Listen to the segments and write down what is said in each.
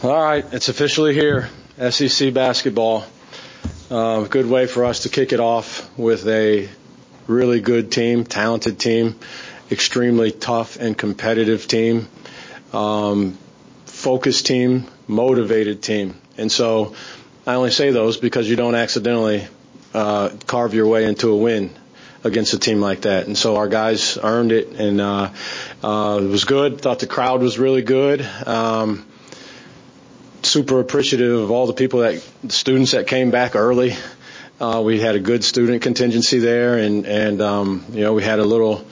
All right, it's officially here. SEC basketball. Uh, good way for us to kick it off with a really good team, talented team, extremely tough and competitive team, um, focused team, motivated team. And so I only say those because you don't accidentally uh, carve your way into a win against a team like that. And so our guys earned it, and uh, uh, it was good. Thought the crowd was really good. Um, super appreciative of all the people that the students that came back early. Uh, we had a good student contingency there, and and um, you know we had a little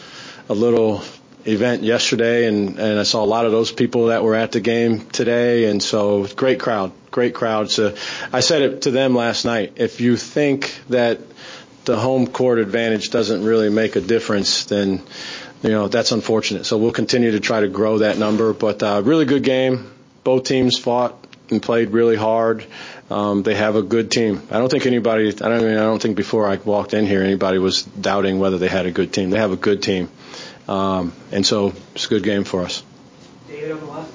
a little event yesterday, and and I saw a lot of those people that were at the game today, and so great crowd, great crowd. So I said it to them last night. If you think that the home court advantage doesn't really make a difference, then you know that's unfortunate. So we'll continue to try to grow that number. But uh, really good game. Both teams fought and played really hard. Um, they have a good team. I don't think anybody. I don't. I, mean, I don't think before I walked in here anybody was doubting whether they had a good team. They have a good team, um, and so it's a good game for us. David on the left.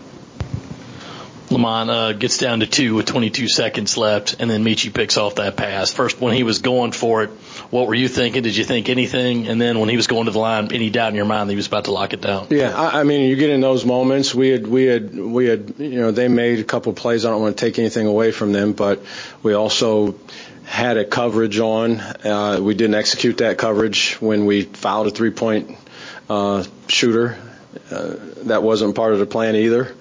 Lamont uh, gets down to two with 22 seconds left, and then Meechie picks off that pass. First, when he was going for it, what were you thinking? Did you think anything? And then when he was going to the line, any doubt in your mind that he was about to lock it down? Yeah, I, I mean, you get in those moments. We had, we had, we had, you know, they made a couple plays. I don't want to take anything away from them, but we also had a coverage on. Uh, we didn't execute that coverage when we fouled a three-point uh, shooter. Uh, that wasn't part of the plan either.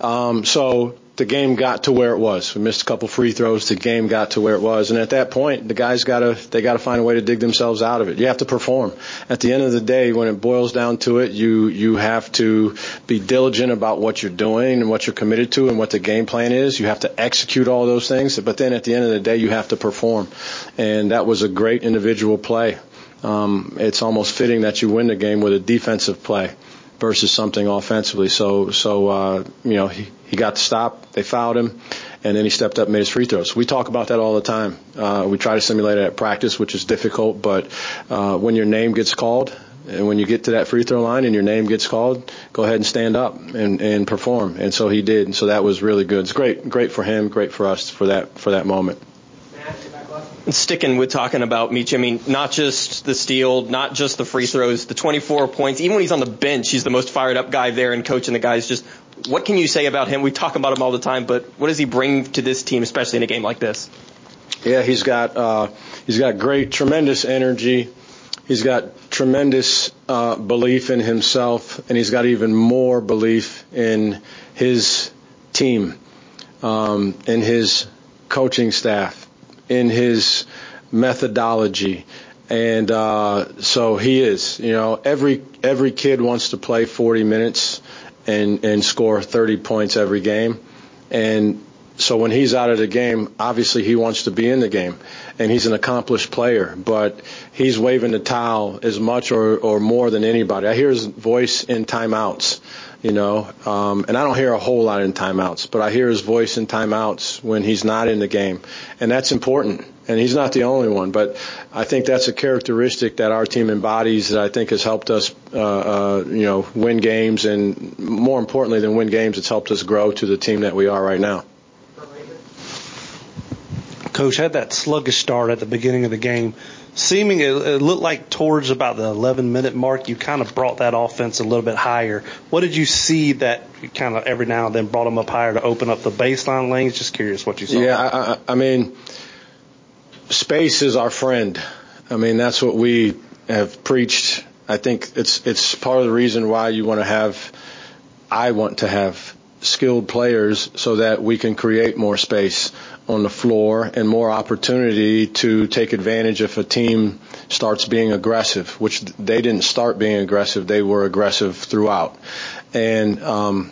Um, so the game got to where it was. We missed a couple free throws. The game got to where it was, and at that point, the guys got to they got to find a way to dig themselves out of it. You have to perform. At the end of the day, when it boils down to it, you you have to be diligent about what you're doing and what you're committed to and what the game plan is. You have to execute all those things, but then at the end of the day, you have to perform, and that was a great individual play. Um, it's almost fitting that you win the game with a defensive play versus something offensively. So, so uh, you know, he, he got to stop. They fouled him, and then he stepped up and made his free throws. We talk about that all the time. Uh, we try to simulate it at practice, which is difficult. But uh, when your name gets called, and when you get to that free throw line and your name gets called, go ahead and stand up and, and perform. And so he did. And so that was really good. It's great, great for him, great for us for that for that moment sticking with talking about Meech, I mean, not just the steal, not just the free throws, the 24 points. Even when he's on the bench, he's the most fired up guy there and coaching the guys. Just what can you say about him? We talk about him all the time, but what does he bring to this team, especially in a game like this? Yeah, he's got uh, he's got great, tremendous energy. He's got tremendous uh, belief in himself, and he's got even more belief in his team, um, in his coaching staff in his methodology. And uh, so he is. You know, every every kid wants to play 40 minutes and and score 30 points every game. And so when he's out of the game, obviously he wants to be in the game, and he's an accomplished player. But he's waving the towel as much or or more than anybody. I hear his voice in timeouts you know. Um, and I don't hear a whole lot in timeouts, but I hear his voice in timeouts when he's not in the game, and that's important. And he's not the only one, but I think that's a characteristic that our team embodies that I think has helped us, uh, uh, you know, win games, and more importantly than win games, it's helped us grow to the team that we are right now. Coach had that sluggish start at the beginning of the game seeming it, it, looked like towards about the 11 minute mark, you kind of brought that offense a little bit higher. What did you see that kind of every now and then brought them up higher to open up the baseline lanes? Just curious what you saw. Yeah, I, I mean, space is our friend. I mean, that's what we have preached. I think it's it's part of the reason why you want to have, I want to have skilled players so that we can create more space on the floor and more opportunity to take advantage if a team starts being aggressive, which they didn't start being aggressive. They were aggressive throughout. And, um,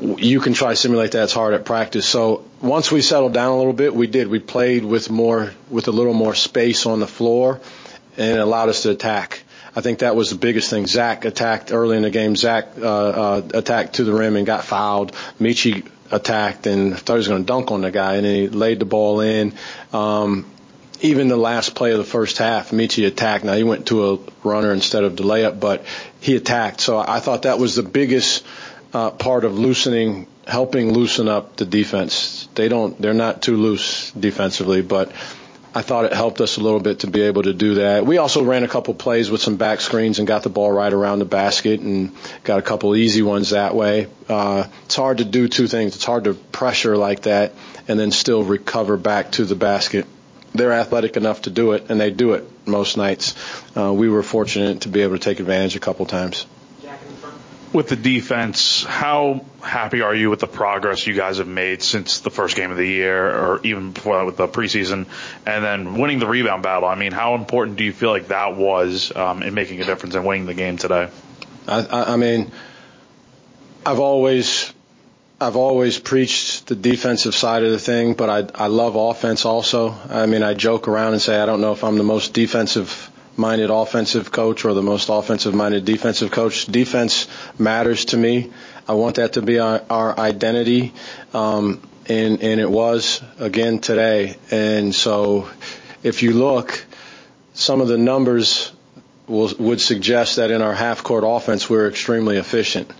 you can try to simulate that. It's hard at practice. So once we settled down a little bit, we did. We played with more, with a little more space on the floor and it allowed us to attack. I think that was the biggest thing. Zach attacked early in the game. Zach uh, uh, attacked to the rim and got fouled. Meechie attacked and thought he was going to dunk on the guy, and he laid the ball in. Um, even the last play of the first half, Meechie attacked. Now he went to a runner instead of the layup, but he attacked. So I thought that was the biggest uh, part of loosening helping loosen up the defense. They don't, they're not too loose defensively, but I thought it helped us a little bit to be able to do that. We also ran a couple plays with some back screens and got the ball right around the basket and got a couple easy ones that way. Uh, it's hard to do two things. It's hard to pressure like that and then still recover back to the basket. They're athletic enough to do it, and they do it most nights. Uh, we were fortunate to be able to take advantage a couple times with the defense, how happy are you with the progress you guys have made since the first game of the year, or even before with the preseason, and then winning the rebound battle? I mean, how important do you feel like that was um, in making a difference in winning the game today? I, I mean, I've always I've always preached the defensive side of the thing, but I I love offense also. I mean, I joke around and say I don't know if I'm the most defensive minded offensive coach or the most offensive minded defensive coach. Defense matters to me. I want that to be our, our identity. Um, and, and it was again today. And so if you look, some of the numbers will, would suggest that in our half court offense, we're extremely efficient.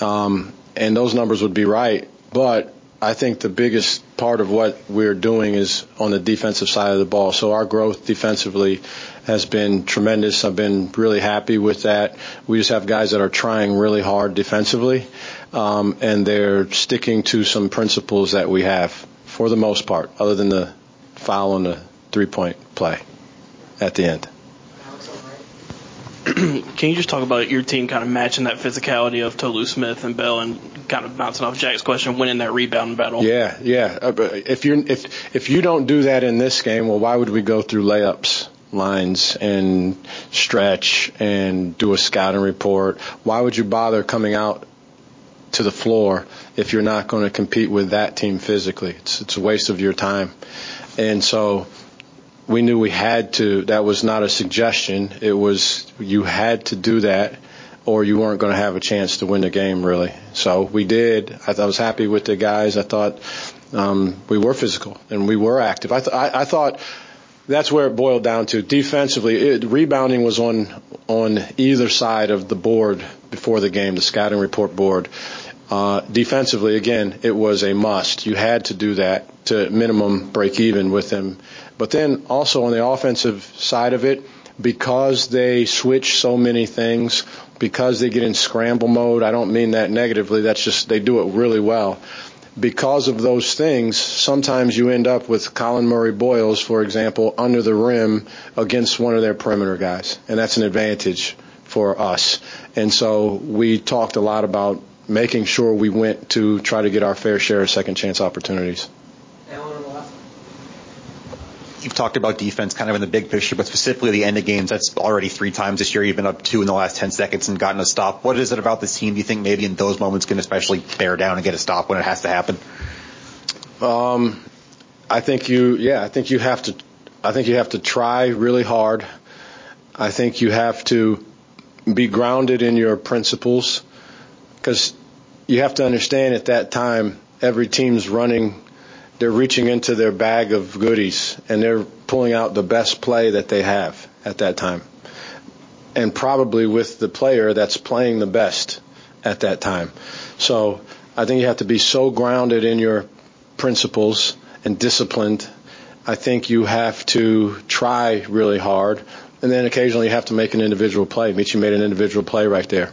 Um, and those numbers would be right. But I think the biggest part of what we're doing is on the defensive side of the ball. So our growth defensively has been tremendous. I've been really happy with that. We just have guys that are trying really hard defensively, um, and they're sticking to some principles that we have for the most part, other than the foul on the three-point play at the end. Can you just talk about your team kind of matching that physicality of Tolu Smith and Bell and kind of bouncing off Jack's question, winning that rebound battle? Yeah, yeah. Uh, if you if if you don't do that in this game, well, why would we go through layups? lines and stretch and do a scouting report. Why would you bother coming out to the floor if you're not going to compete with that team physically? It's, it's a waste of your time. And so we knew we had to. That was not a suggestion. It was you had to do that, or you weren't going to have a chance to win the game. Really. So we did. I, I was happy with the guys. I thought um, we were physical and we were active. I, th- I, I thought that's where it boiled down to. Defensively, it, rebounding was on on either side of the board before the game, the scouting report board. Uh, defensively, again, it was a must. You had to do that to minimum break even with them but then also on the offensive side of it, because they switch so many things, because they get in scramble mode, I don't mean that negatively, that's just they do it really well. Because of those things, sometimes you end up with Collin Murray Boyles, for example, under the rim against one of their perimeter guys. And that's an advantage for us. And so we talked a lot about making sure we went to try to get our fair share of second chance opportunities you've talked about defense kind of in the big picture, but specifically the end of games, that's already three times this year. You've been up two in the last 10 seconds and gotten a stop. What is it about this team do you think maybe in those moments can especially bear down and get a stop when it has to happen? Um, I think you, yeah, I think you have to, I think you have to try really hard. I think you have to be grounded in your principles because you have to understand at that time every team's running they're reaching into their bag of goodies and they're pulling out the best play that they have at that time. And probably with the player that's playing the best at that time. So I think you have to be so grounded in your principles and disciplined. I think you have to try really hard. And then occasionally you have to make an individual play. Meechie made an individual play right there.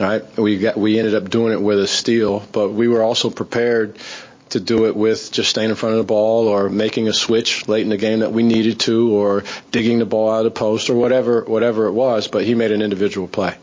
All right. We got, we ended up doing it with a steal, but we were also prepared to do it with just staying in front of the ball or making a switch late in the game that we needed to or digging the ball out of the post or whatever whatever it was, but he made an individual play.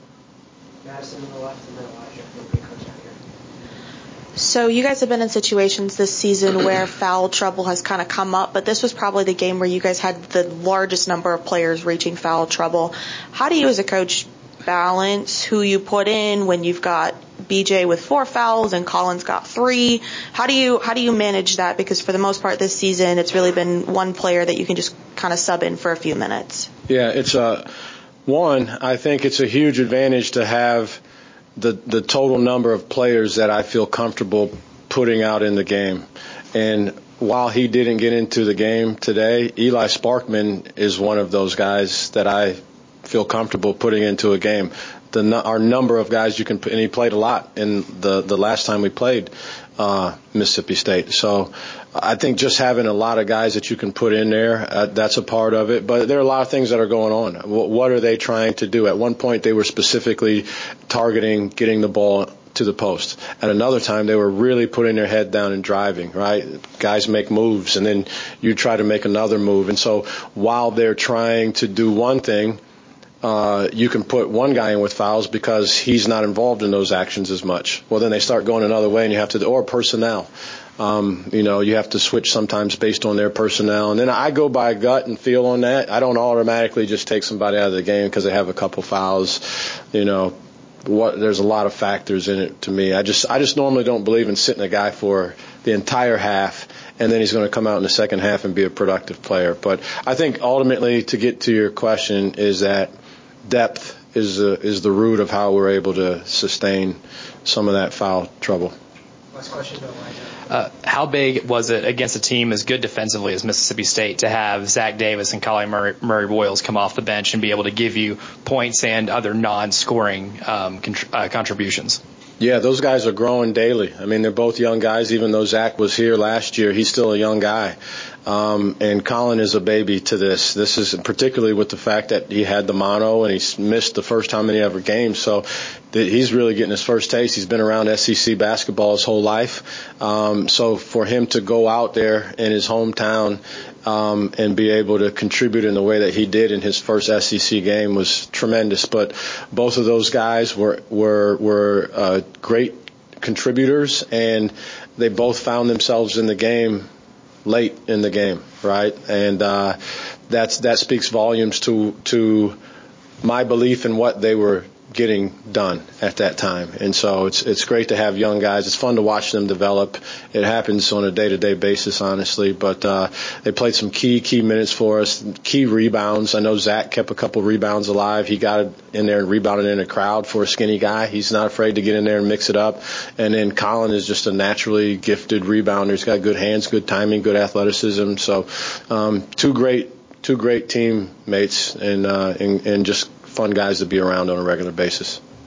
So you guys have been in situations this season where foul trouble has kind of come up, but this was probably the game where you guys had the largest number of players reaching foul trouble. How do you as a coach balance who you put in when you've got BJ with four fouls and Collins got three. How do you how do you manage that? Because for the most part this season, it's really been one player that you can just kind of sub in for a few minutes. Yeah, it's a one. I think it's a huge advantage to have the the total number of players that I feel comfortable putting out in the game, and while he didn't get into the game today, Eli Sparkman is one of those guys that I feel comfortable putting into a game. The our number of guys you can put, and he played a lot in the the last time we played uh, Mississippi State. So I think just having a lot of guys that you can put in there, uh, that's a part of it. But there are a lot of things that are going on. What, what are they trying to do? At one point, they were specifically targeting getting the ball to the post. At another time, they were really putting their head down and driving, right? Guys make moves and then you try to make another move. And so while they're trying to do one thing, uh, you can put one guy in with fouls because he's not involved in those actions as much. Well, then they start going another way and you have to, or personnel. Um, you know, you have to switch sometimes based on their personnel. And then I go by gut and feel on that. I don't automatically just take somebody out of the game because they have a couple fouls. You know, what there's a lot of factors in it to me. I just I just normally don't believe in sitting a guy for the entire half and then he's going to come out in the second half and be a productive player. But I think ultimately to get to your question is that depth is uh, is the root of how we're able to sustain some of that foul trouble. Last question, uh, how big was it against a team as good defensively as Mississippi State to have Zach Davis and Collin Murray, Murray Boyles come off the bench and be able to give you points and other non-scoring um, uh, contributions? Yeah, those guys are growing daily. I mean, they're both young guys. Even though Zach was here last year, he's still a young guy. Um, and Collin is a baby to this. This is particularly with the fact that he had the mono and he's missed the first how many ever games. So he's really getting his first taste. He's been around SEC basketball his whole life. Um, so for him to go out there in his hometown um, and be able to contribute in the way that he did in his first SEC game was tremendous. But both of those guys were were were uh, great contributors, and they both found themselves in the game late in the game, right? And uh, that's that speaks volumes to to my belief in what they were getting done at that time. And so it's it's great to have young guys. It's fun to watch them develop. It happens on a day to day basis, honestly. But uh, they played some key key minutes for us, key rebounds. I know Zach kept a couple rebounds alive. He got in there and rebounded in a crowd for a skinny guy. He's not afraid to get in there and mix it up. And then Collin is just a naturally gifted rebounder. He's got good hands, good timing, good athleticism. So um, two great two great teammates and uh, and, and just fun guys to be around on a regular basis.